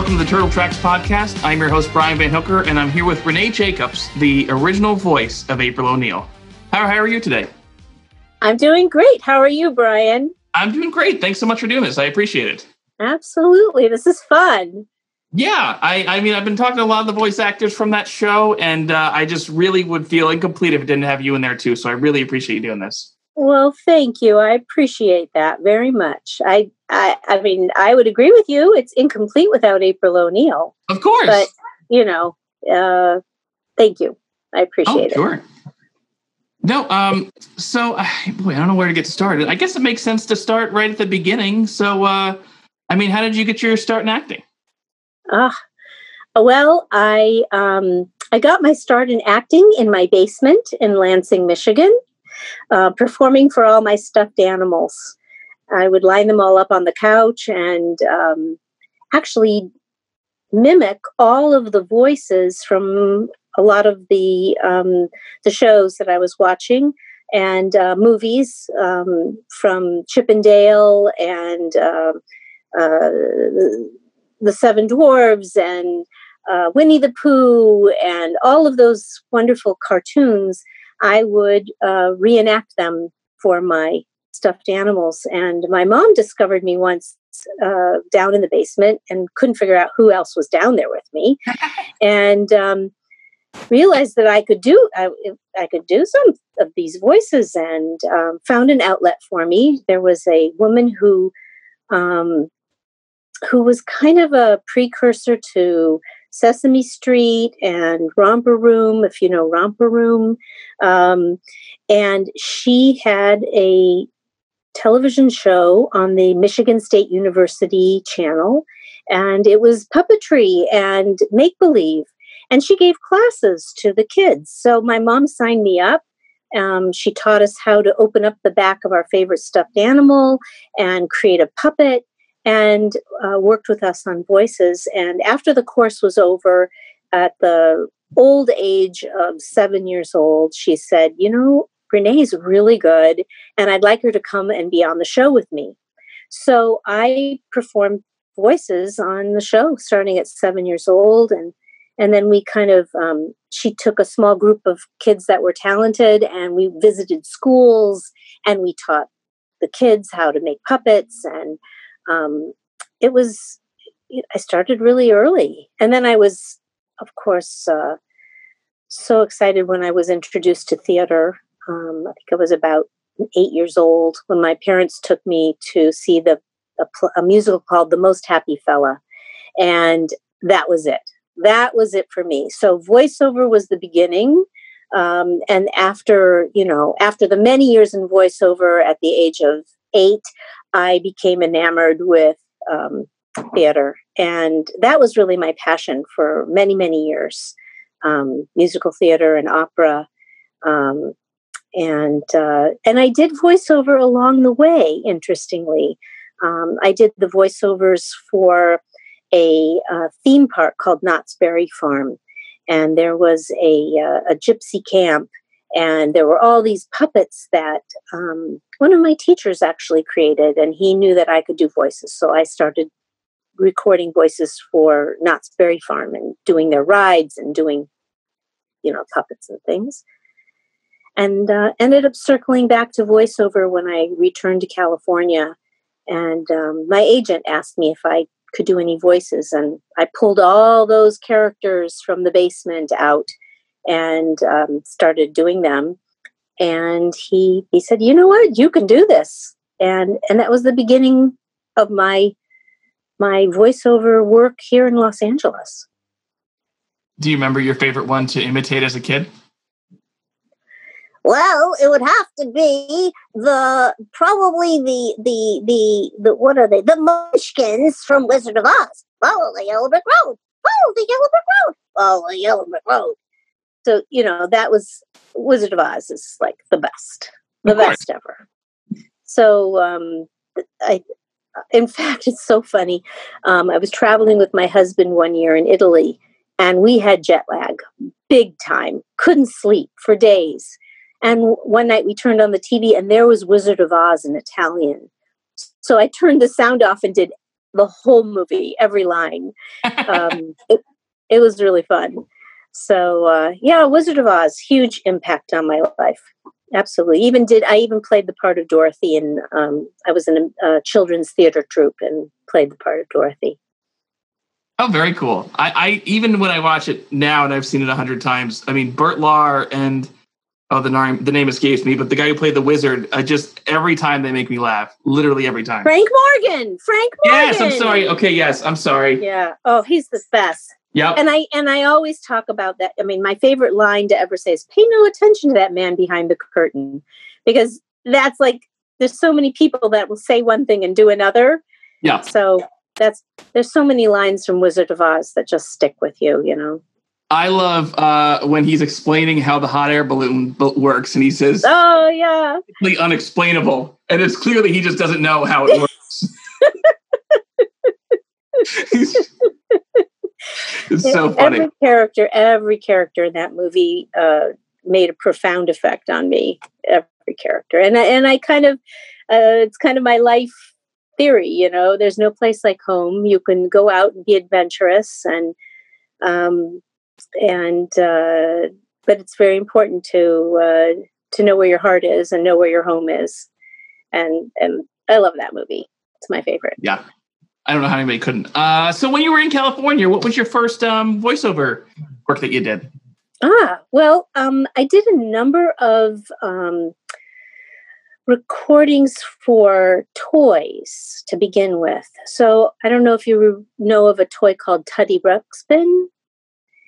welcome to the Turtle Tracks podcast. I'm your host, Brian VanHooker, and I'm here with Renae Jacobs, the original voice of April O'Neil. How, how are you today? I'm doing great. How are you, Brian? I'm doing great. Thanks so much for doing this. I appreciate it. Absolutely. This is fun. Yeah, I, I mean, I've been talking to a lot of the voice actors from that show, and uh, I just really would feel incomplete if it didn't have you in there too. So I really appreciate you doing this. Well, thank you. I appreciate that very much. I, I, I mean, I would agree with you. It's incomplete without April O'Neil. Of course, but you know, uh, thank you. I appreciate oh, sure. it. No, um, so uh, boy, I don't know where to get started. I guess it makes sense to start right at the beginning. So, uh, I mean, how did you get your start in acting? Ah, uh, well, I um, I got my start in acting in my basement in Lansing, Michigan, uh, performing for all my stuffed animals. I would line them all up on the couch and um, actually mimic all of the voices from a lot of the um, the shows that I was watching and uh, movies um, from Chip 'n Dale and uh, uh, the Seven Dwarves and uh, Winnie the Pooh and all of those wonderful cartoons, I would uh, reenact them for my stuffed animals. And my mom discovered me once uh, down in the basement and couldn't figure out who else was down there with me, and um, realized that I could do I, I, could do some of these voices, and um, found an outlet for me. There was a woman who um, who was kind of a precursor to Sesame Street and Romper Room, if you know Romper Room. Um, and she had a television show on the Michigan State University channel, and it was puppetry and make believe. And she gave classes to the kids. So my mom signed me up. Um, she taught us how to open up the back of our favorite stuffed animal and create a puppet and uh, worked with us on voices. And after the course was over, at the old age of seven years old, she said, You know, Renae's really good, and I'd like her to come and be on the show with me. So I performed voices on the show starting at seven years old and and then we kind of um, she took a small group of kids that were talented and we visited schools and we taught the kids how to make puppets and um, it was i started really early. And then i was of course uh, so excited when i was introduced to theater. Um, i think i was about eight years old when my parents took me to see the a, a musical called the most happy fella. And that was it. That was it for me. So voiceover was the beginning. Um, and after you know after the many years in voiceover at the age of eight I became enamored with um, theater. And that was really my passion for many, many years um, musical theater and opera. Um, and uh, and I did voiceover along the way. Interestingly, um, I did the voiceovers for a uh, theme park called Knott's Berry Farm, and there was a uh, a gypsy camp and there were all these puppets that um, one of my teachers actually created and he knew that i could do voices. So i started recording voices for knott's berry farm and doing their rides and doing you know puppets and things. And uh, ended up circling back to voiceover when i returned to california. And um, my agent asked me if i could do any voices and i pulled all those characters from the basement out and um, started doing them. And he he said, "You know what? You can do this." And and that was the beginning of my my voiceover work here in Los Angeles. Do you remember your favorite one to imitate as a kid? Well, it would have to be the probably the the the the what are they? The Munchkins from Wizard of Oz. Follow the yellow brick road. Follow the yellow brick road. Follow the yellow brick road so you know that was Wizard of Oz is like the best, the best ever. So um, I, in fact, it's so funny. Um, I was traveling with my husband one year in Italy, and we had jet lag, big time. Couldn't sleep for days. And one night we turned on the TV, and there was Wizard of Oz in Italian. So I turned the sound off and did the whole movie, every line. Um, it, it was really fun. So uh, yeah, Wizard of Oz, huge impact on my life. Absolutely. Even did I even played the part of Dorothy, and um, I was in a, a, children's theater troupe and played the part of Dorothy. Oh, very cool. I, I even when I watch it now, and I've seen it a hundred times. I mean, Bert Lahr and oh, the name the name escapes me, but the guy who played the wizard, I just every time they make me laugh. Literally every time. Frank Morgan. Frank Morgan. Yes, I'm sorry. Okay, yes, I'm sorry. Yeah. Oh, he's the best. Yeah. And I and I always talk about that. I mean, my favorite line to ever say is pay no attention to that man behind the curtain. Because that's like there's so many people that will say one thing and do another. Yeah. So that's there's so many lines from Wizard of Oz that just stick with you, you know. I love uh, when he's explaining how the hot air balloon works, and he says, "Oh yeah, completely unexplainable," and it's clearly he just doesn't know how it works. it's so funny. Every character, every character in that movie uh, made a profound effect on me. Every character, and and I kind of, uh, it's kind of my life theory. You know, there's no place like home. You can go out and be adventurous, and um, and uh, but it's very important to uh, to know where your heart is and know where your home is, and and I love that movie. It's my favorite. Yeah, I don't know how anybody couldn't. Uh, so when you were in California, what was your first um, voiceover work that you did? Ah, well, um, I did a number of um, recordings for toys to begin with. So I don't know if you know of a toy called Teddy Ruxpin.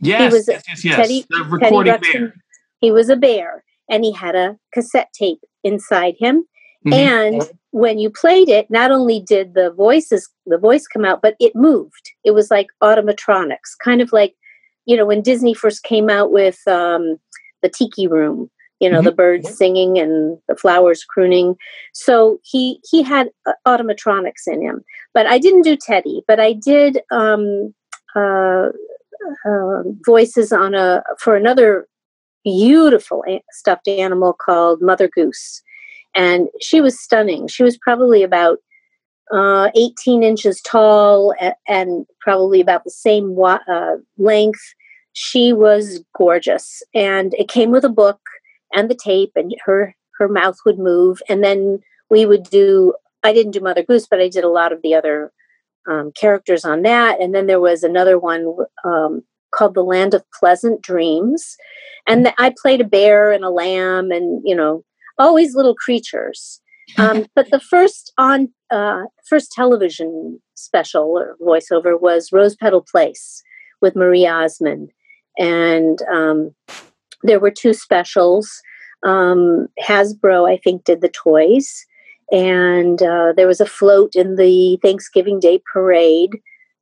Yes, he was yes, yes, yes. Teddy, the recording Teddy Ruxpin, bear. He was a bear, and he had a cassette tape inside him. Mm-hmm. And when you played it, not only did the voices the voice come out, but it moved. It was like automatronics, kind of like you know when Disney first came out with um, the Tiki Room. You know mm-hmm. the birds singing and the flowers crooning. So he he had uh, automatronics in him. But I didn't do Teddy, but I did um, uh, uh, voices on a for another beautiful stuffed animal called Mother Goose and she was stunning. She was probably about uh, 18 inches tall and, and, probably about the same wa- uh, length. She was gorgeous, and it came with a book and the tape, and her her mouth would move, and then we would do. I didn't do Mother Goose, but I did a lot of the other um, characters on that, and then there was another one um, called The Land of Pleasant Dreams, and I played a bear and a lamb, and you know always little creatures. Um, but the first on uh, first television special or voiceover was Rose Petal Place with Marie Osmond, and um, there were two specials. Um, Hasbro, I think, did the toys, and uh, there was a float in the Thanksgiving Day parade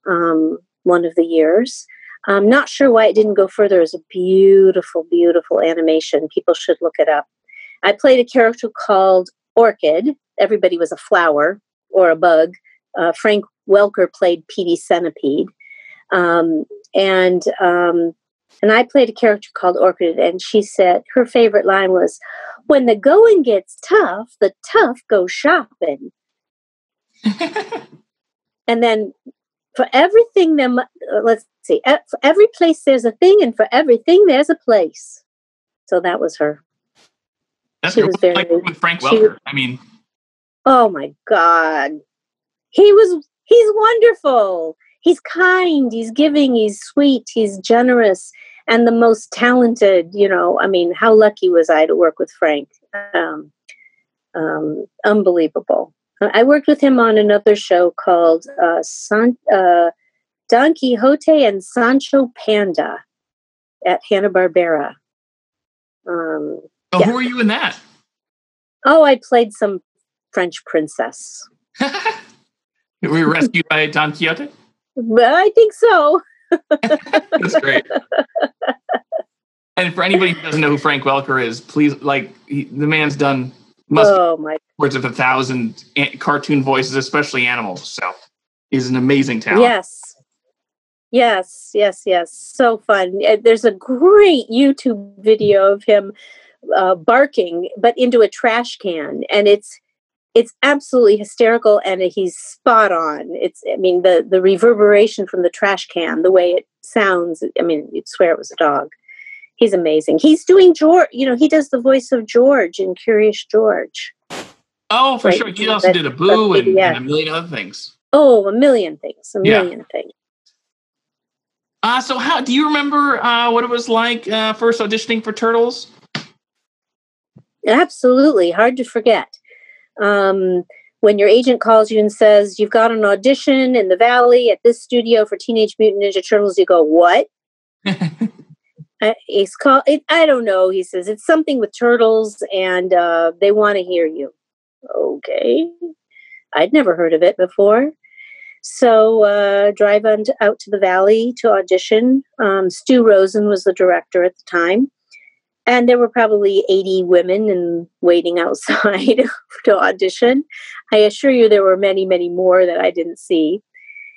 um, one of the years. I'm not sure why it didn't go further. It was a beautiful, beautiful animation. People should look it up. I played a character called Orchid. Everybody was a flower or a bug. Uh, Frank Welker played Petey Centipede. Um, and um, and I played a character called Orchid, and she said her favorite line was, "When the going gets tough, the tough go shopping." and then for everything, them uh, let's see, for every place there's a thing, and for everything there's a place. So that was her. That's she was very like with Frank Welker. I mean, oh my god, he was he's wonderful. He's kind. He's giving. He's sweet. He's generous, and the most talented. You know, I mean, how lucky was I to work with Frank? Um, um, unbelievable. I worked with him on another show called uh, San, uh, Don Quixote and Sancho Panda at Hanna Barbera. Um, Oh, yeah. Who are you in that? Oh, I played some French princess. Were you rescued by Don Quixote? I think so. That's great. and for anybody who doesn't know who Frank Welker is, please, like, he, the man's done must oh, my. words of a thousand cartoon voices, especially animals. So he's an amazing talent. Yes. Yes, yes, yes. So fun. Eh, there's a great YouTube video of him uh, barking, but into a trash can, and it's it's absolutely hysterical and he's spot on. It's i mean the the reverberation from the trash can the way it sounds i mean you'd swear it was a dog. He's amazing. He's doing george you know he does the voice of george in curious george. Oh for right? sure. He also that, did Abu and, yeah. and, a million other things. Oh a million things a yeah. million things. Uh, so how do you remember uh, what it was like uh, first auditioning for turtles absolutely hard to forget. Um, when your agent calls you and says you've got an audition in the valley at this studio for teenage mutant ninja turtles you go what? Uh, he's called it, i don't know he says it's something with turtles and uh, they want to hear you. Okay. I'd never heard of it before. So uh, drive on to, out to the valley to audition. Um, stu rosen was the director at the time and there were probably 80 women and waiting outside to audition. I assure you there were many many more that i didn't see.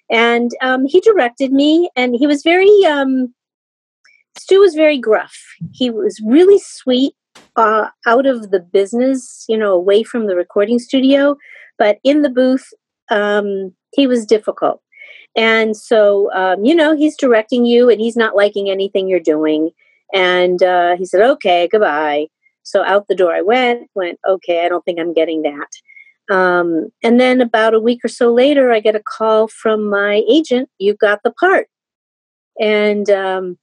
And um, he directed me and he was very um, stu was very gruff. He was really sweet uh, out of the business you know away from the recording studio. But in the booth um, he was difficult. And so um, you know he's directing you and he's not liking anything you're doing and uh, he said, okay, goodbye. So out the door I went, went, okay, I don't think I'm getting that. Um, and then about a week or so later, I get a call from my agent, you got the part. And, um,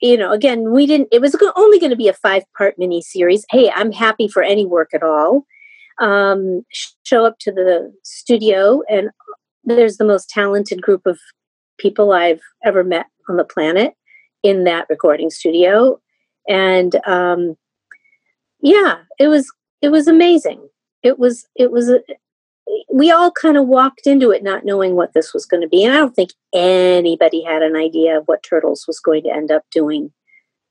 you know, again, we didn't, it was only going to be a five part mini series. Hey, I'm happy for any work at all. Um, show up to the studio, and there's the most talented group of people I've ever met on the planet in that recording studio. And um, yeah it was it was amazing. It was it was a, we all kind of walked into it not knowing what this was going to be. And i don't think anybody had an idea of what turtles was going to end up doing.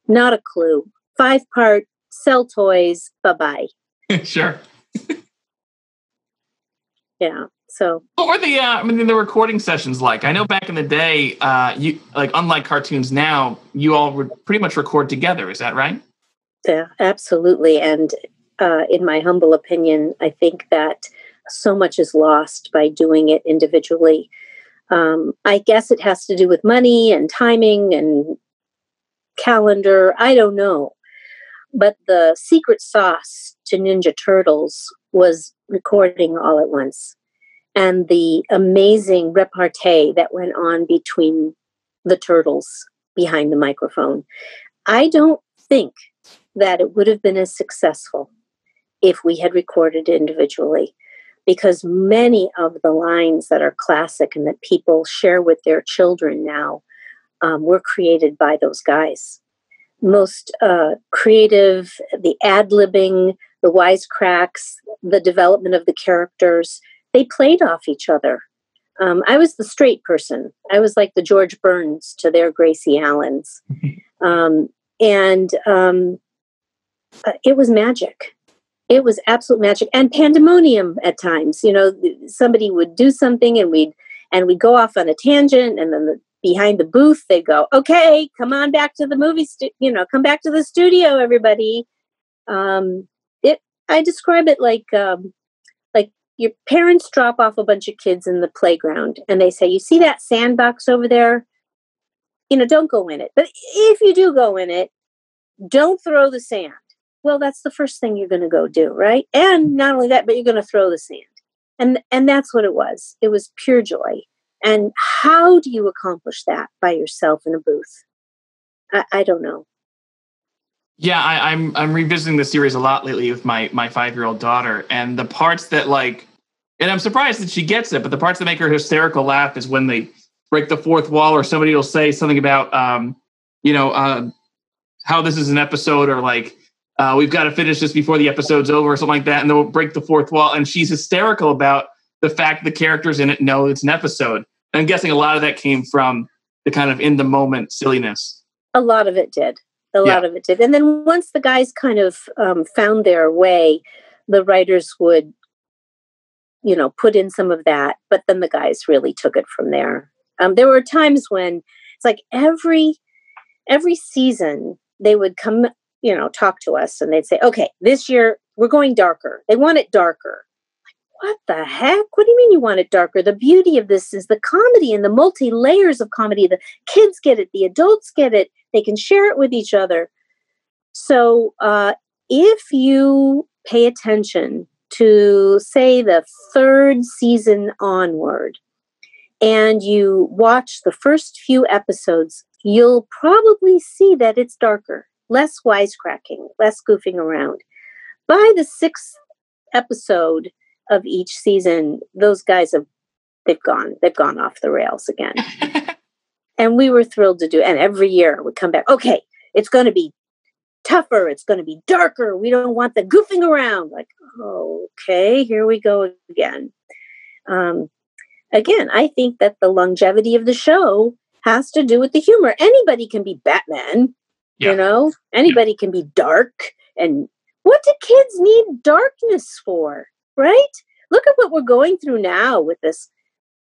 Not a clue. Five part sell toys bye bye sure. Yeah so what were the uh, I mean the recording sessions like? I know back in the day, uh, you like unlike cartoons now, you all would pretty much record together. Is that right? Yeah, absolutely. And uh, in my humble opinion, I think that so much is lost by doing it individually. Um, I guess it has to do with money and timing and calendar. I don't know. But the secret sauce to Ninja Turtles was recording all at once and the amazing repartee that went on between the turtles behind the microphone. I don't think that it would have been as successful if we had recorded individually because many of the lines that are classic and that people share with their children now um, were created by those guys. Most uh, creative, the ad libbing, the wisecracks, the development of the characters, they played off each other. Um, I was the straight person. I was like the George Burns to their Gracie Allens. Um, and um, uh, it was magic. It was absolute magic and pandemonium at times. You know, somebody would do something and we'd and we'd go off on a tangent and then the, behind the booth they'd go, "Okay, come on back to the movie stu- you know, come back to the studio everybody." Um, it I describe it like um, your parents drop off a bunch of kids in the playground and they say, You see that sandbox over there? You know, don't go in it. But if you do go in it, don't throw the sand. Well, that's the first thing you're going to go do, right? And mm-hmm. not only that, but you're going to throw the sand. And and that's what it was. It was pure joy. And how do you accomplish that by yourself in a booth? I, I don't know. Yeah, I, I'm I'm revisiting the series a lot lately with my my five year old daughter, and the parts that like and I'm surprised that she gets it. But the parts that make her hysterical laugh is when they break the fourth wall, or somebody will say something about, um, you know, uh, how this is an episode, or like uh, we've got to finish this before the episode's over, or something like that, and they'll break the fourth wall. And she's hysterical about the fact the characters in it know it's an episode. And I'm guessing a lot of that came from the kind of in the moment silliness. A lot of it did. A lot yeah. of it did. And then once the guys kind of um, found their way, the writers would you know, put in some of that, but then the guys really took it from there. Um, there were times when it's like every every season they would come, you know, talk to us and they'd say, "Okay, this year we're going darker." They want it darker, what the heck? What do you mean you want it darker? The beauty of this is the comedy and the multi layers of comedy. The kids get it, the adults get it, they can share it with each other. So, uh, if you pay attention to, say, the third season onward, and you watch the first few episodes, you'll probably see that it's darker, less wisecracking, less goofing around. By the sixth episode of each season, those guys have they've gone they've gone off the rails again. and we were thrilled to do and every year we come back, okay, it's gonna be tougher, it's gonna be darker. We don't want the goofing around. Like, okay, here we go again. Um, again, I think that the longevity of the show has to do with the humor. Anybody can be Batman, yeah. you know, anybody yeah. can be dark. And what do kids need darkness for? Right? Look at what we're going through now with this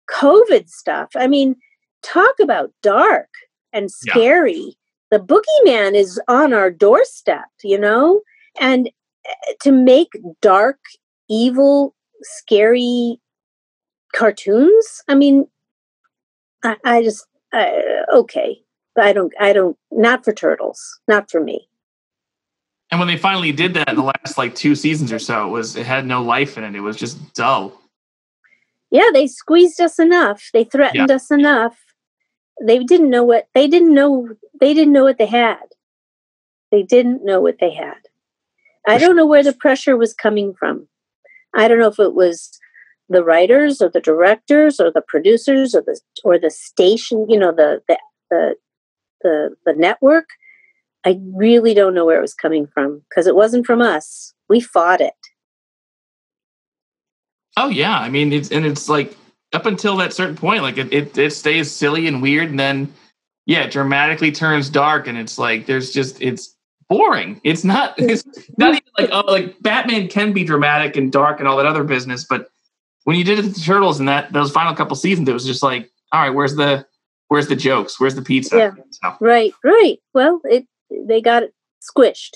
COVID stuff. I mean, talk about dark and scary. The boogeyman is on our doorstep, you know? And eh, to make dark, evil, scary cartoons. I mean, I, I just uh, okay. I don't. I don't. Not for turtles. Not for me. And when they finally did that in the last like two seasons or so, it was it had no life in it. It was just dull. Yeah, they squeezed us enough. They threatened yeah. us enough. They didn't know what they didn't know. They didn't know what they had. They didn't know what they had. I don't know where the pressure was coming from. I don't know if it was the writers or the directors or the producers or the or the station you know the the the the, the network i really don't know where it was coming from because it wasn't from us we fought it oh yeah i mean it's and it's like up until that certain point like it, it, it stays silly and weird and then yeah it dramatically turns dark and it's like there's just it's boring it's not it's not even like oh like batman can be dramatic and dark and all that other business but when you did it to the turtles in that those final couple seasons, it was just like, all right, where's the where's the jokes? Where's the pizza? Yeah. So. Right, right. Well, it they got it squished.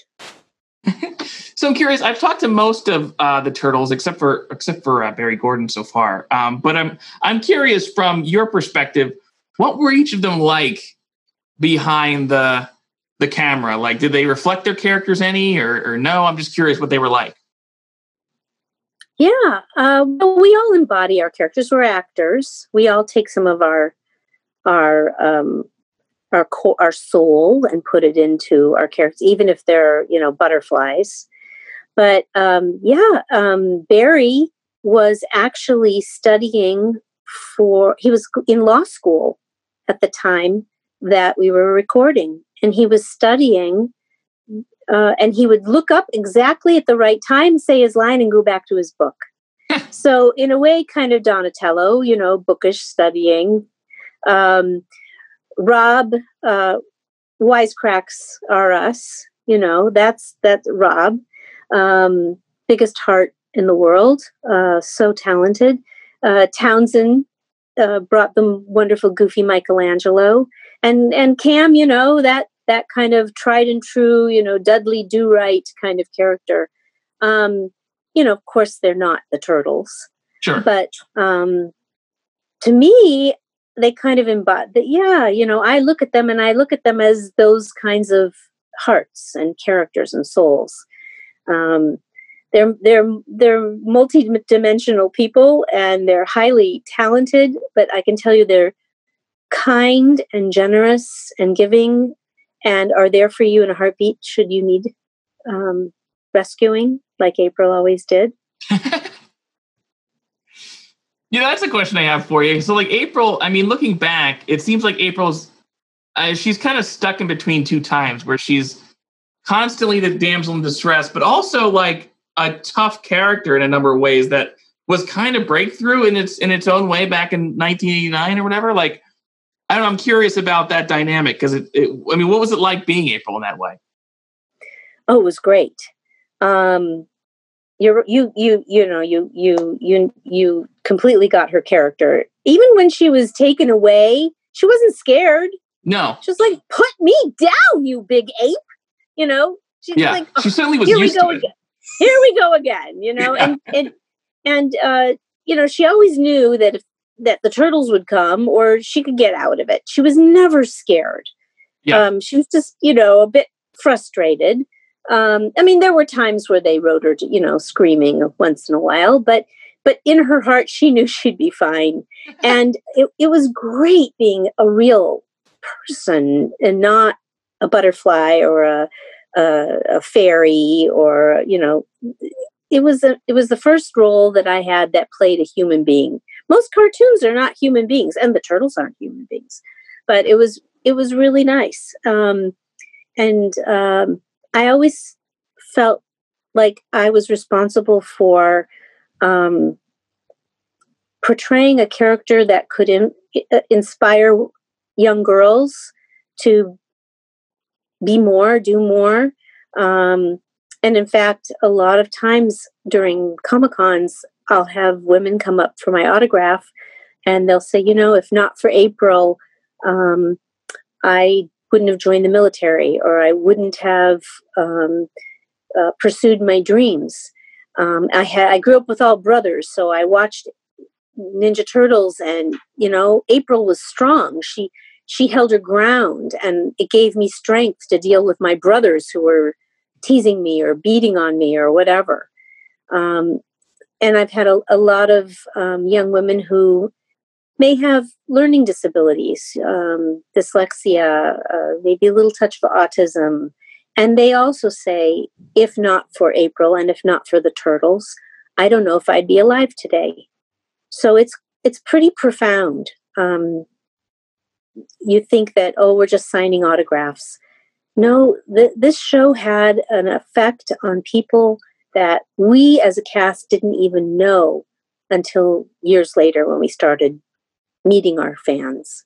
so I'm curious. I've talked to most of uh, the turtles, except for except for uh, Barry Gordon so far. Um, but I'm I'm curious from your perspective, what were each of them like behind the the camera? Like, did they reflect their characters any, or, or no? I'm just curious what they were like. Yeah, uh, we all embody our characters. We're actors. We all take some of our our um, our co- our soul and put it into our characters, even if they're you know butterflies. But um, yeah, um, Barry was actually studying for. He was in law school at the time that we were recording, and he was studying uh, and he would look up exactly at the right time, say his line, and go back to his book. so, in a way, kind of Donatello, you know, bookish studying. Um, Rob, uh, wisecracks are us, you know, that's that's Rob, um, biggest heart in the world, uh, so talented. Uh, Townsend uh, brought them wonderful, goofy Michelangelo, and and Cam, you know, that that kind of tried and true, you know, Dudley Do Right kind of character. Um, you know, of course, they're not the turtles. Sure. But um, to me, they kind of embody that. Yeah, you know, I look at them and I look at them as those kinds of hearts and characters and souls. Um, they're they're they're multi-dimensional people and they're highly talented. But I can tell you, they're kind and generous and giving and are there for you in a heartbeat should you need um, rescuing, like April always did? yeah, that's a question I have for you. So, like April, I mean, looking back, it seems like April's uh, she's kind of stuck in between two times where she's constantly the damsel in distress, but also like a tough character in a number of ways that was kind of breakthrough in its in its own way back in 1989 or whatever. Like I don't know, I'm curious about that dynamic because it, it, I mean, what was it like being April in that way? Oh, it was great. Um, you you you you know you you you you completely got her character. Even when she was taken away, she wasn't scared. No, she was like, "Put me down, you big ape." You know, she's yeah, like, she certainly was. Here we go again. Here we go again. You know, yeah. and and and uh, you know, she always knew that if that the turtles would come or she could get out of it. She was never scared. Yeah. Um, she was just, you know, a bit frustrated. Um, I mean, there were times where they wrote her, to, you know, screaming once in a while, but but in her heart, she knew she'd be fine. and it, it was great being a real person and not a butterfly or a, a, a fairy or you know it was a, it was the first role that I had that played a human being. Most cartoons are not human beings, and the turtles aren't human beings, but it was it was really nice. Um, and um, I always felt like I was responsible for um, portraying a character that could in, uh, inspire young girls to be more, do more. Um, and in fact, a lot of times during Comic Cons, I'll have women come up for my autograph and they'll say, you know, if not for April, um, I wouldn't have joined the military or I wouldn't have um, uh, pursued my dreams. Um, I I grew up with all brothers, so I watched Ninja Turtles, and you know, April was strong. She she held her ground, and it gave me strength to deal with my brothers who were teasing me or beating on me or whatever. Um, and I've had a, a lot of um, young women who may have learning disabilities, um, dyslexia, uh, maybe a little touch of autism. And they also say, if not for April and if not for the turtles, I don't know if I'd be alive today. So it's it's pretty profound. Um, you think that oh, we're just signing autographs. No, th- this show had an effect on people that we as a cast didn't even know until years later when we started meeting our fans.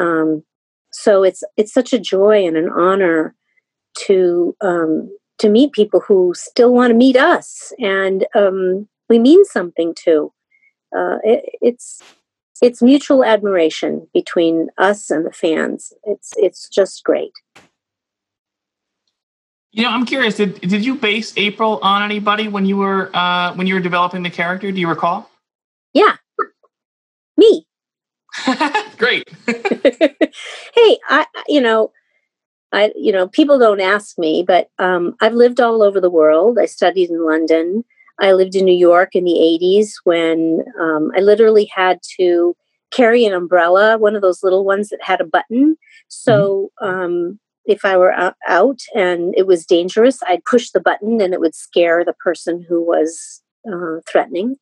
Um, so it's it's such a joy and an honor to um, to meet people who still want to meet us, and um, we mean something to. Uh, it, it's it's mutual admiration between us and the fans. It's it's just great. You know, I'm curious. Did did you base April on anybody when you were uh, when you were developing the character? Do you recall? Yeah, me. Great. hey, I you know, I you know people don't ask me, but um, I've lived all over the world. I studied in London. I lived in New York in the '80s when um, I literally had to carry an umbrella, one of those little ones that had a button. So mm-hmm. um, if I were out and it was dangerous, I'd push the button and it would scare the person who was uh, threatening.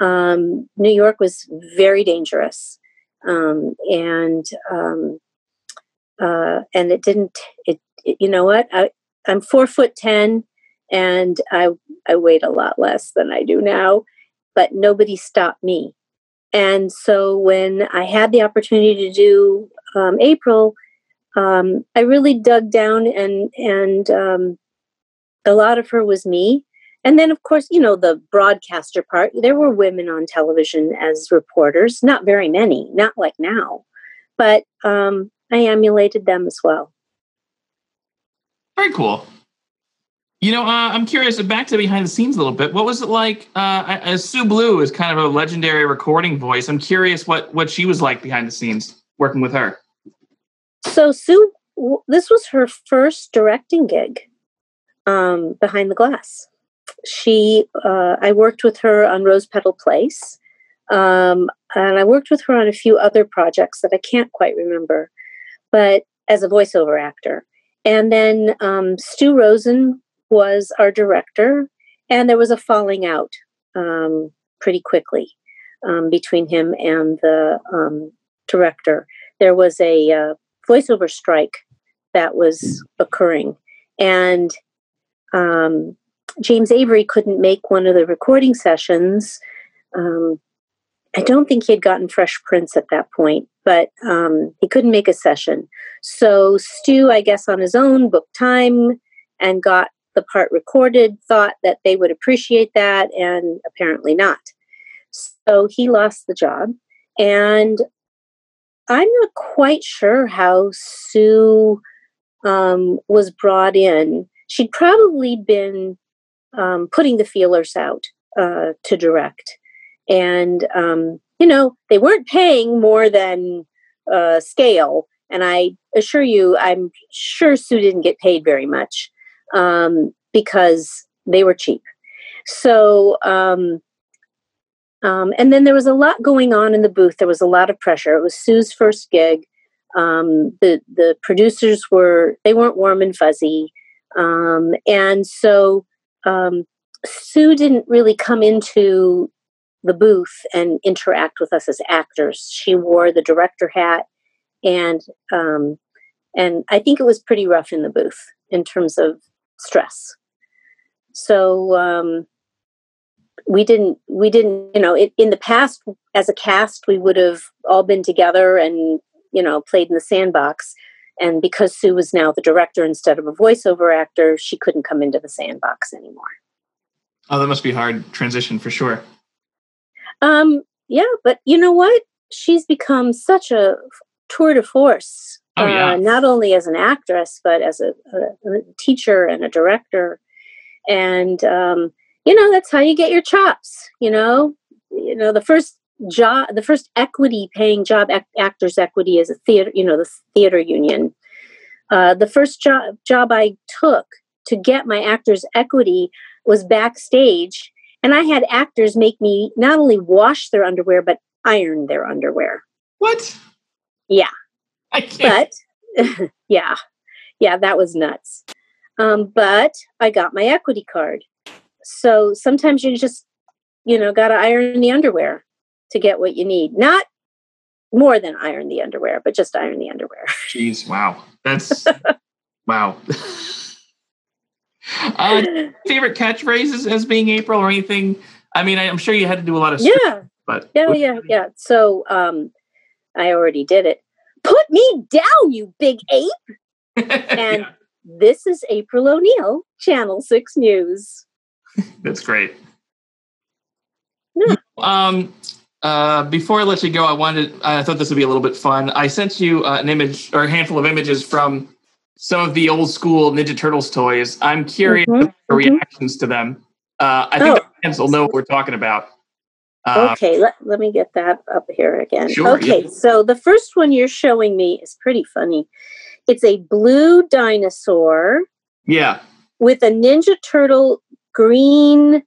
Um, New York was very dangerous um, and um, uh, and it didn't. It, it, you know what? I I'm four foot ten, and I I weighed a lot less than I do now, but nobody stopped me. And so when I had the opportunity to do um, April, um, I really dug down and and um, a lot of her was me. And then, of course, you know, the broadcaster part, there were women on television as reporters, not very many, not like now, but um, I emulated them as well. Very cool. You know, uh, I'm curious, back to behind the scenes a little bit. What was it like? Uh, as Sue Blu is kind of a legendary recording voice. I'm curious what, what she was like behind the scenes working with her. So, Sue, this was her first directing gig um, behind the glass. She uh, i worked with her on rose petal place um, and i worked with her on a few other projects that i can't quite remember but as a voiceover actor. And then um, stu rosen was our director and there was a falling out um, pretty quickly um, between him and the um, director. There was a uh, voiceover strike that was occurring and um, James Avery couldn't make one of the recording sessions. Um, I don't think he had gotten Fresh Prince at that point, but um, he couldn't make a session. So Stu, I guess, on his own, booked time and got the part recorded, thought that they would appreciate that, and apparently not. So he lost the job. And I'm not quite sure how Sue um, was brought in. She'd probably been um, putting the feelers out uh, to direct, and um, you know they weren't paying more than uh, scale. And I assure you, I'm sure Sue didn't get paid very much um, because they were cheap. So, um, and then there was a lot going on in the booth. There was a lot of pressure. It was Sue's first gig. Um, the the producers were they weren't warm and fuzzy, um, and so um, Sue didn't really come into the booth and interact with us as actors. She wore the director hat, and um, and I think it was pretty rough in the booth in terms of stress. So um, we didn't we didn't you know it, in the past as a cast we would have all been together and you know played in the sandbox. And because Sue was now the director instead of a voiceover actor, she couldn't come into the sandbox anymore. Oh, that must be hard transition for sure. Um, yeah, but you know what? She's become such a tour de force. Oh, yeah. Uh, not only as an actress, but as a, a, a teacher and a director. And um, you know, that's how you get your chops. You know, you know the first job, the first equity paying job, ac- actors equity is a theater. You know, the theater union. Uh, the first job job I took to get my actors equity was backstage and I had actors make me not only wash their underwear, but iron their underwear. What? Yeah. I can't. But yeah, yeah, that was nuts. Um, but I got my equity card. So sometimes you just, you know, got to iron the underwear to get what you need. Not more than iron the underwear, but just iron the underwear. Jeez, wow. That's wow. uh, favorite catchphrases as being April or anything? I mean, I, am sure you had to do a lot of stuff, yeah, but yeah, yeah, yeah. So um, I already did it. Put me down, you big ape. And Yeah, this is April O'Neil Channel 6 News. That's great. Yeah. Um, uh, before I let you go, I wanted, I thought this would be a little bit fun. I sent you uh, an image or a handful of images from some of the old school Ninja Turtles toys. I'm curious about your mhm. reactions to them. Uh, I think Oh. the fans will know what we're talking about. Uh, Okay, let, let me get that up here again. Sure, okay, yeah. so the first one you're showing me is pretty funny. It's a blue dinosaur Yeah. with a Ninja Turtle green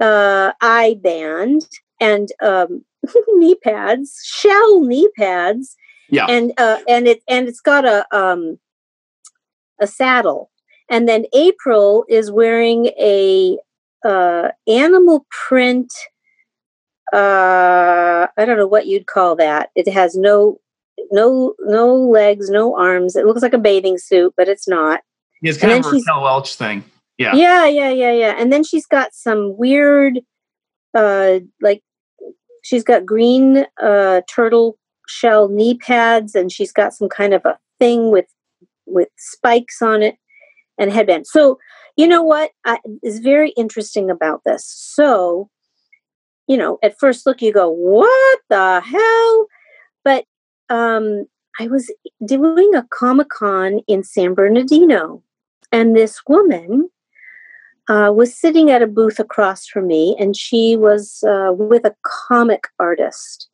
uh, eye band and um, knee pads, shell knee pads, Yeah. and uh, and it and it's got a um, a saddle. And then April is wearing a uh, animal print. Uh, I don't know what you'd call that. It has no no no legs, no arms. It looks like a bathing suit, but it's not. It's kind And of a Raquel Welch thing. Yeah. Yeah, yeah, yeah, yeah. And then she's got some weird, uh, like she's got green uh turtle shell knee pads, and she's got some kind of a thing with with spikes on it and headband. So you know what I, is very interesting about this. So you know, at first look, you go, "What the hell?" But um, I was doing a Comic Con in San Bernardino, and this woman uh, was sitting at a booth across from me, and she was uh, with a comic artist.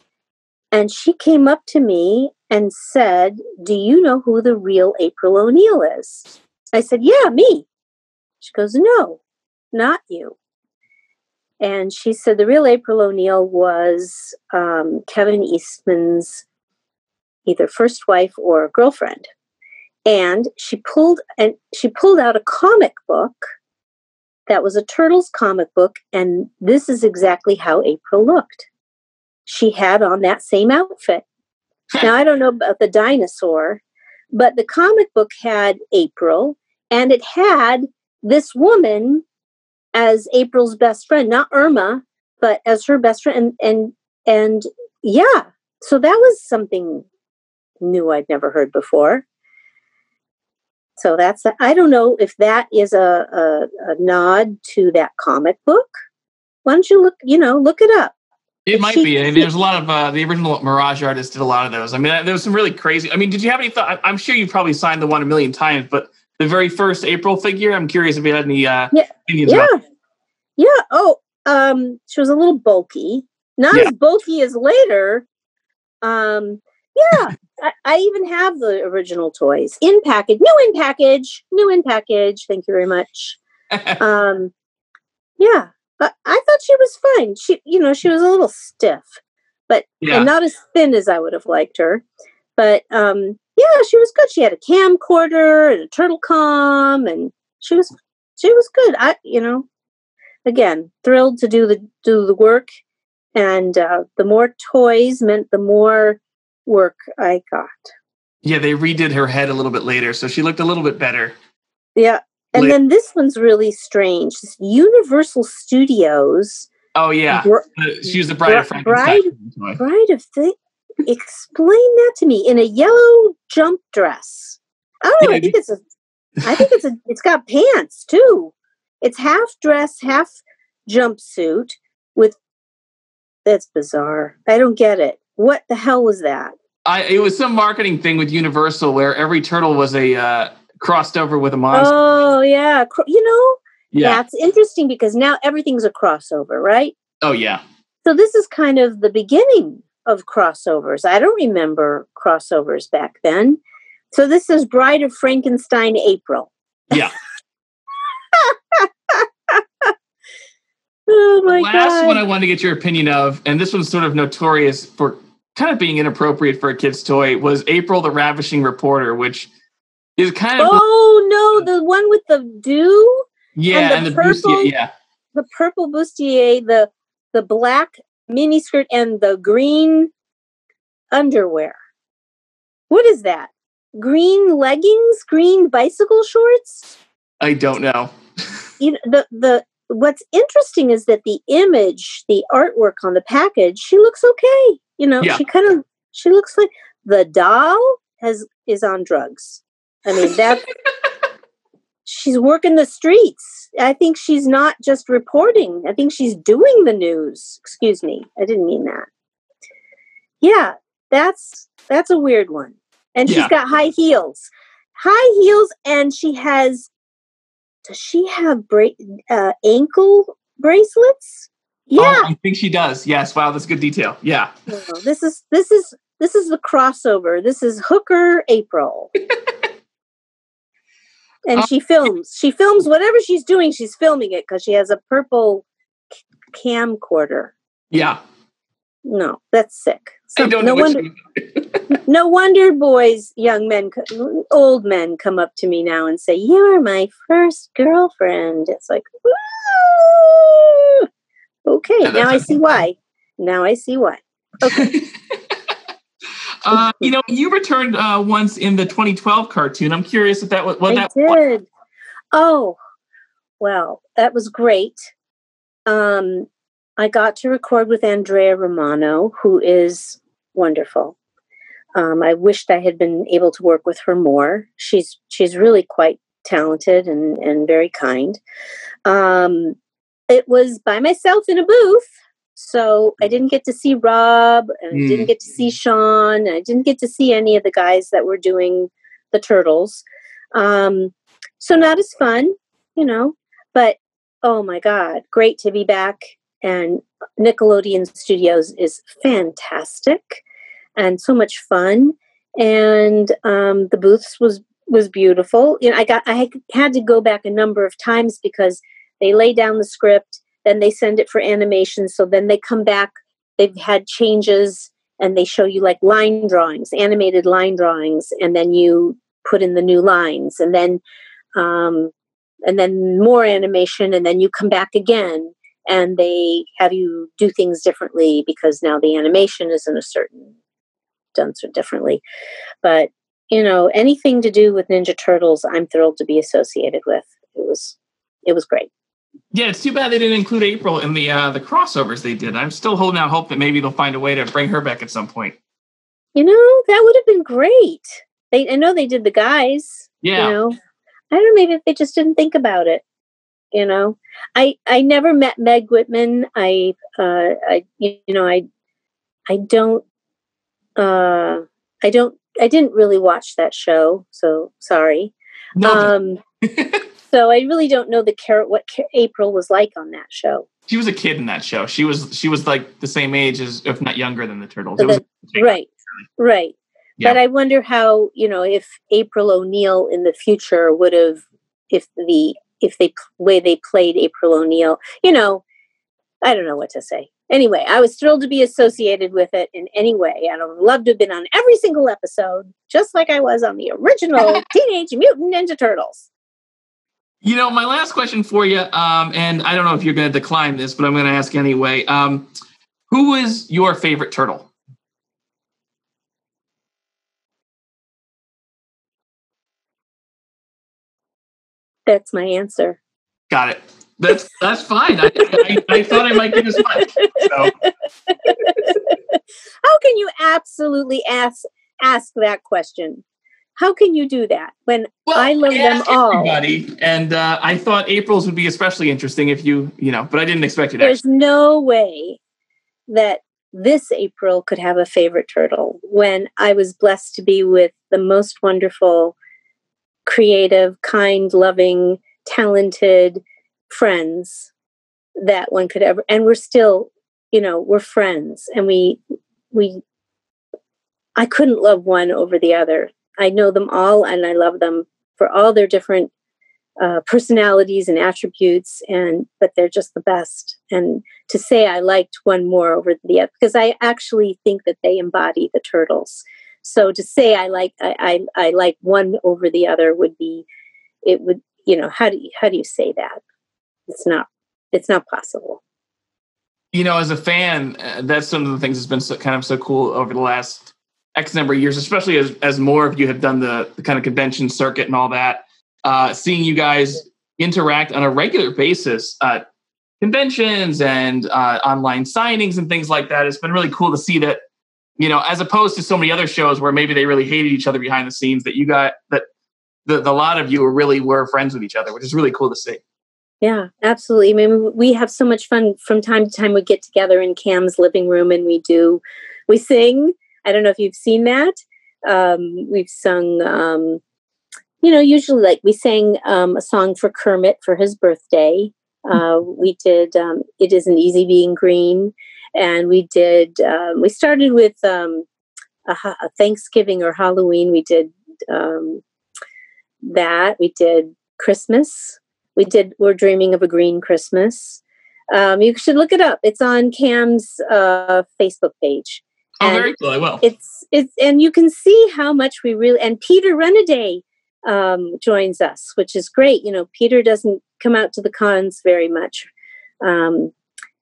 And she came up to me and said, Do you know who the real April O'Neil is? I said, Yeah, me. She goes, No, not you. And she said, The real April O'Neil was um, Kevin Eastman's either first wife or girlfriend. And she pulled and she pulled out a comic book that was a Turtles comic book, and this is exactly how April looked. She had on that same outfit. now, I don't know about the dinosaur, but the comic book had April, and it had this woman as April's best friend, not Irma, but as her best friend. And, and, and yeah, so that was something new I'd never heard before. So that's I don't know if that is a, a, a nod to that comic book. Why don't you look? You know, look it up. It might She- be. I mean, there's a lot of uh, the original Mirage artist did a lot of those. I mean, there was some really crazy. I mean, did you have any thought? I'm sure you probably signed the one a million times, but the very first April figure, I'm curious if you had any uh, Yeah. opinions Yeah, yeah. Oh, um, she was a little bulky, not Yeah. as bulky as later. Um, yeah, I, I even have the original toys in package, new in package, new in package. Thank you very much. Um, yeah, but I thought she was fine. She, you know, she was a little stiff, but yeah. and not as thin as I would have liked her. But um, yeah, she was good. She had a camcorder and a turtle com, and she was she was good. I, you know, again, thrilled to do the do the work, and uh, the more toys meant the more work I got. yeah, they redid her head a little bit later, so she looked a little bit better. Yeah, and then this one's really strange. This Universal Studios. Oh yeah, Br- Uh, she was the bride of Bri- Frankenstein. toy. Bride of Thi- explain that to me in a yellow jump dress. I don't know. Yeah, I think it's a. I think it's a. It's got pants too. It's half dress, half jumpsuit with. That's bizarre. I don't get it. What the hell was that? I it was some marketing thing with Universal where every turtle was a uh, crossed over with a monster. Oh yeah, you know yeah. that's interesting because now everything's a crossover, right? Oh yeah. So this is kind of the beginning of crossovers. I don't remember crossovers back then. So this is Bride of Frankenstein April. Yeah. Oh my the last god. one I wanted to get your opinion of, and this one's sort of notorious for kind of being inappropriate for a kid's toy, was April the Ravishing Reporter, which is kind of oh no, the one with the dew, yeah, the and the, purple- bustier, yeah. the purple bustier, the the black miniskirt and the green underwear. What is that? Green leggings, green bicycle shorts? I don't know. you know the the what's interesting is that the image the artwork on the package she looks okay you know? Yeah. she kind of she looks like the doll has is on drugs. I mean that she's working the streets. I think she's not just reporting. I think she's doing the news. Excuse me. I didn't mean that. Yeah that's that's a weird one. And she's Yeah. got high heels. High heels and she has does she have bra- uh, ankle bracelets yeah Oh, I think she does. Yes. Wow, that's good detail. Yeah. No, this is this is this is the crossover this is hooker april and Oh. she films she films whatever she's doing she's filming it because she has a purple c- camcorder Yeah. No that's sick I So, don't no wonder no wonder boys young men old men come up to me now and say you're my first girlfriend it's like "Ooh." okay Yeah, now i see why now i see why uh, you know, you returned uh, once in the 2012 cartoon. I'm curious if that was what I that did. Oh, well, that was great. Um, I got to record with Andrea Romano, who is wonderful. Um, I wished I had been able to work with her more. She's she's really quite talented and and very kind. Um, it was by myself in a booth, so I didn't get to see Rob, and I didn't Mm. get to see Sean, and I didn't get to see any of the guys that were doing the turtles. Um, so not as fun, you know, but oh my god, great to be back. And Nickelodeon Studios is fantastic and so much fun. And um, the booths was was beautiful. You know, I got I had- to go back a number of times because they lay down the script, then they send it for animation. So then they come back. They've had changes, and they show you like line drawings, animated line drawings, and then you put in the new lines, and then um, and then more animation, and then you come back again, and they have you do things differently because now the animation is in a certain done so differently. But you know, anything to do with Ninja Turtles, I'm thrilled to be associated with. It was it was great. Yeah, it's too bad they didn't include April in the uh, the crossovers they did. I'm still holding out hope that maybe they'll find a way to bring her back at some point. You know, that would have been great. They I know they did the guys. Yeah. You know. I don't know, maybe they just didn't think about it. You know. I I never met Mae Whitman. I uh I you know, I I don't uh I don't I didn't really watch that show, so sorry. No, Um So I really don't know the carrot what April was like on that show. She was a kid in that show. She was she was like the same age as, if not younger than the turtles. So right, right. Yeah. But I wonder how you know if April O'Neil in the future would have if the if they way they played April O'Neil. You know, I don't know what to say. Anyway, I was thrilled to be associated with it in any way. I'd love to have been on every single episode, just like I was on the original Teenage Mutant Ninja Turtles. You know, my last question for you, um, and I don't know if you're going to decline this, but I'm going to ask anyway. Um, was your favorite turtle? That's my answer. Got it. That's that's fine. I, I, I thought I might get as much. So. How can you absolutely ask ask that question? How can you do that when well, I love I them all? Everybody, and uh, I thought April's would be especially interesting if you, you know, but I didn't expect it. There's actually. no way that this April could have a favorite turtle when I was blessed to be with the most wonderful, creative, kind, loving, talented friends that one could ever and we're still you know we're friends and we we i couldn't love one over the other. I know them all and i love them for all their different uh, personalities and attributes and but they're just the best. And to say i liked one more over the other because i actually think that they embody the turtles so to say i like i i, I like one over the other would be it would you know how do you how do you say that? It's not it's not possible. You know as a fan uh, that's some of the things that's been so, kind of so cool over the last x number of years especially as, as more of you have done the, the kind of convention circuit and all that uh, seeing you guys interact on a regular basis at conventions and uh, online signings and things like that it's been really cool to see that you know as opposed to so many other shows where maybe they really hated each other behind the scenes that you got that the, the lot of you really were friends with each other which is really cool to see yeah, absolutely. I mean, we have so much fun from time to time. We get together in Cam's living room and we do, we sing. I don't know if you've seen that. Um, we've sung, um, you know, usually like we sang um, a song for Kermit for his birthday. Uh, we did um, "It Isn't Easy Being Green," and we did. Um, we started with um, a, a, Thanksgiving or Halloween. We did that. We did Christmas we did we're dreaming of a green christmas um, you should look it up it's on cam's uh, facebook page oh and very cool i will it's it's and you can see how much we really and peter renaday um, joins us which is great you know peter doesn't come out to the cons very much um,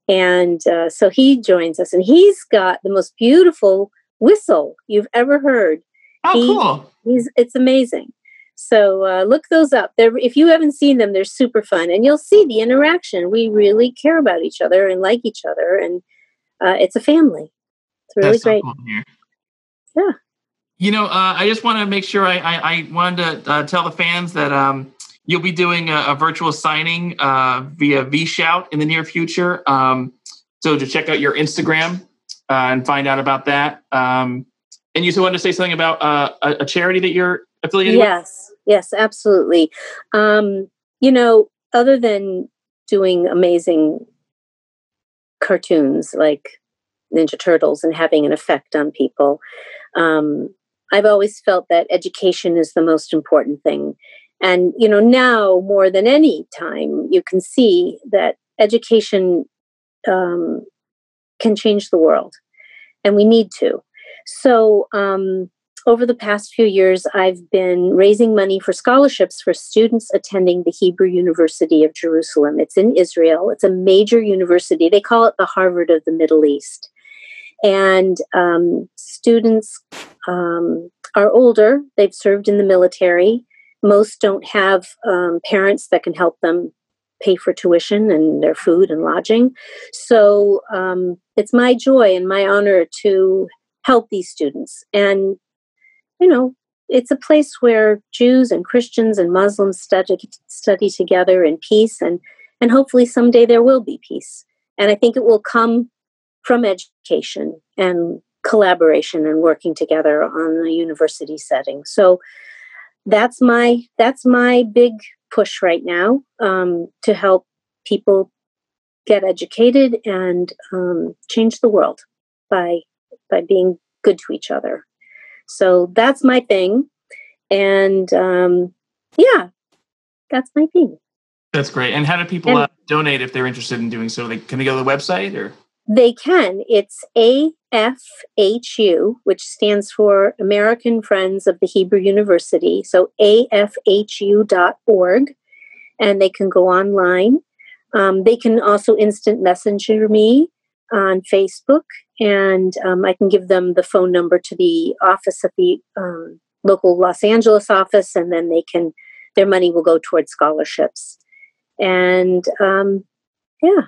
and uh, so he joins us and he's got the most beautiful whistle you've ever heard oh he, cool he's it's amazing so uh, look those up. They're, if you haven't seen them, they're super fun, and you'll see the interaction. We really care about each other and like each other, and uh, it's a family. It's really That's great. So cool yeah. You know, uh, I just want to make sure I, I, I wanted to uh, tell the fans that um, you'll be doing a, a virtual signing uh, via VShout in the near future. Um, so to check out your Instagram uh, and find out about that. Um, and you still wanted to say something about a, a charity that you're affiliated yes. with? Yes, yes, absolutely. Um, you know, other than doing amazing cartoons like Ninja Turtles and having an effect on people, um, I've always felt that education is the most important thing. And, you know, now more than any time, you can see that education um, can change the world, and we need to. So, um, over the past few years, I've been raising money for scholarships for students attending the Hebrew University of Jerusalem. It's in Israel, it's a major university. They call it the Harvard of the Middle East. And um, students um, are older, they've served in the military. Most don't have um, parents that can help them pay for tuition and their food and lodging. So um, it's my joy and my honor to help these students. And you know, it's a place where Jews and Christians and Muslims study study together in peace, and and hopefully someday there will be peace. And I think it will come from education and collaboration and working together on a university setting. So that's my that's my big push right now um, to help people get educated and um, change the world by by being good to each other. So that's my thing, and um, yeah, that's my thing. That's great. And how do people and, uh, donate if they're interested in doing so? They, can they go to the website or? They can. It's AFHU, which stands for American Friends of the Hebrew University. So afhu.org. And they can go online. Um, they can also instant messenger me on Facebook, and um, I can give them the phone number to the office at the um, local Los Angeles office, and then they can their money will go towards scholarships. And um, yeah,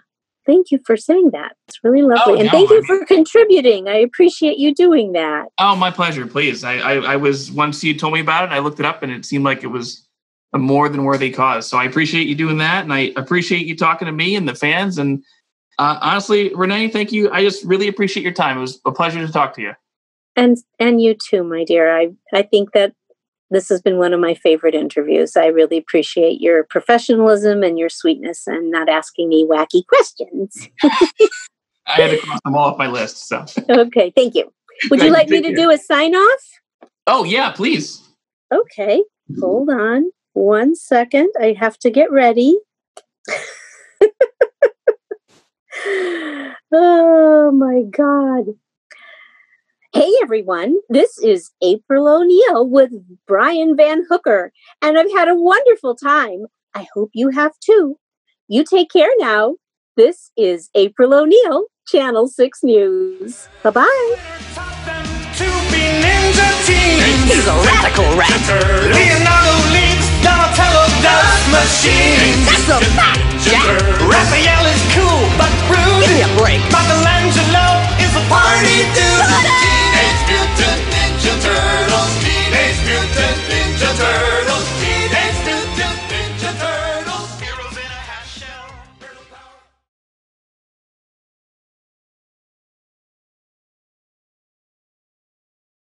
thank you for saying that. It's really lovely. Oh, and no, thank you I mean, for contributing. I appreciate you doing that. Oh, my pleasure. Please. I, I, I, was, once you told me about it, I looked it up and it seemed like it was a more than worthy cause. So I appreciate you doing that. And I appreciate you talking to me and the fans. And uh, honestly, Renae, thank you. I just really appreciate your time. It was a pleasure to talk to you. And, and you too, my dear. I, I think that this has been one of my favorite interviews. I really appreciate your professionalism and your sweetness and not asking me wacky questions. I had to cross them all off my list. So okay, thank you. Would you like me to do a sign off? Oh yeah, please. Okay, hold on one second. I have to get ready. oh my god. Hey everyone, this is April O'Neil with Brian VanHooker, and I've had a wonderful time. I hope you have too. You take care now. This is April O'Neil, Channel 6 News. Bye bye. He's a radical rat. Leonardo leads Donatello does machine. That's a fact, Jack. Raphael is cool but rude. Give me a break. Michelangelo is a party dude.